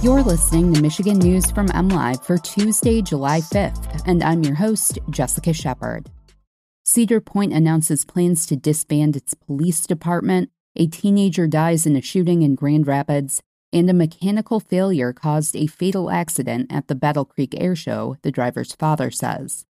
You're listening to Michigan News from MLive for Tuesday, July 5th, and I'm your host, Jessica Shepard. Cedar Point announces plans to disband its police department, a teenager dies in a shooting in Grand Rapids, and a mechanical failure caused a fatal accident at the Battle Creek Air Show, the driver's father says.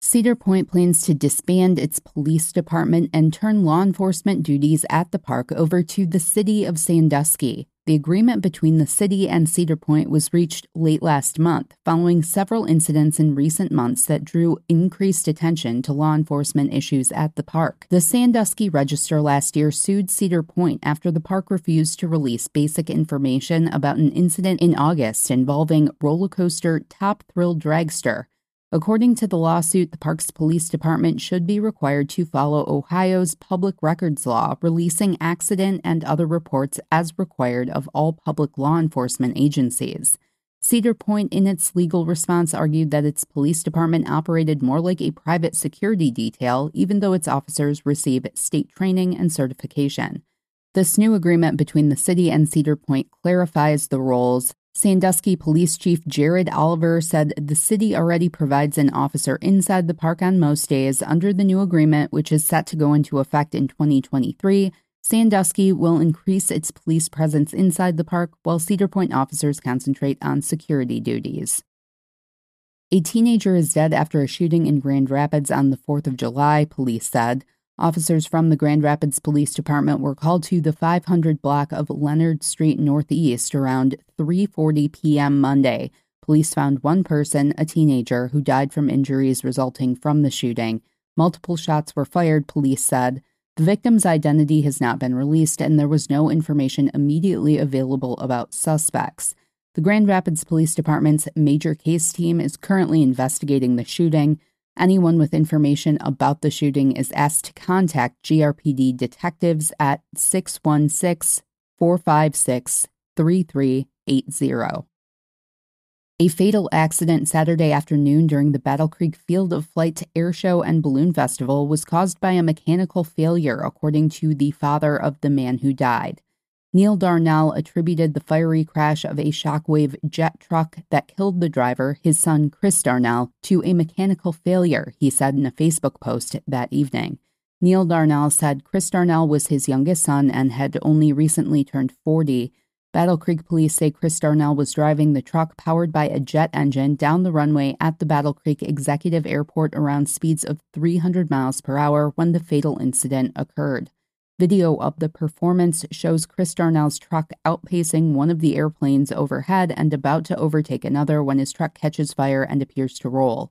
Cedar Point plans to disband its police department and turn law enforcement duties at the park over to the city of Sandusky. The agreement between the city and Cedar Point was reached late last month, following several incidents in recent months that drew increased attention to law enforcement issues at the park. The Sandusky Register last year sued Cedar Point after the park refused to release basic information about an incident in August involving roller coaster Top Thrill Dragster. According to the lawsuit, the park's police department should be required to follow Ohio's public records law, releasing accident and other reports as required of all public law enforcement agencies. Cedar Point, in its legal response, argued that its police department operated more like a private security detail, even though its officers receive state training and certification. This new agreement between the city and Cedar Point clarifies the roles Sandusky Police Chief Jared Oliver said the city already provides an officer inside the park on most days under the new agreement, which is set to go into effect in 2023. Sandusky will increase its police presence inside the park while Cedar Point officers concentrate on security duties. A teenager is dead after a shooting in Grand Rapids on the 4th of July, police said. Officers from the Grand Rapids Police Department were called to the 500 block of Leonard Street Northeast around 3:40 p.m. Monday. Police found one person, a teenager, who died from injuries resulting from the shooting. Multiple shots were fired, police said. The victim's identity has not been released, and there was no information immediately available about suspects. The Grand Rapids Police Department's major case team is currently investigating the shooting. Anyone with information about the shooting is asked to contact GRPD detectives at 616 456 3380. A fatal accident Saturday afternoon during the Battle Creek Field of Flight Air Show and Balloon Festival was caused by a mechanical failure, according to the father of the man who died. Neil Darnell attributed the fiery crash of a Shockwave jet truck that killed the driver, his son Chris Darnell, to a mechanical failure, he said in a Facebook post that evening. Neil Darnell said Chris Darnell was his youngest son and had only recently turned 40. Battle Creek police say Chris Darnell was driving the truck powered by a jet engine down the runway at the Battle Creek Executive Airport around speeds of 300 miles per hour when the fatal incident occurred. Video of the performance shows Chris Darnell's truck outpacing one of the airplanes overhead and about to overtake another when his truck catches fire and appears to roll.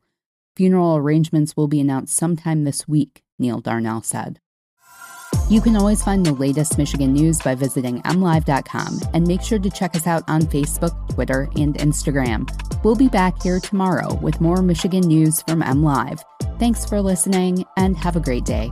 Funeral arrangements will be announced sometime this week, Neil Darnell said. You can always find the latest Michigan news by visiting mlive.com and make sure to check us out on Facebook, Twitter, and Instagram. We'll be back here tomorrow with more Michigan news from MLive. Thanks for listening and have a great day.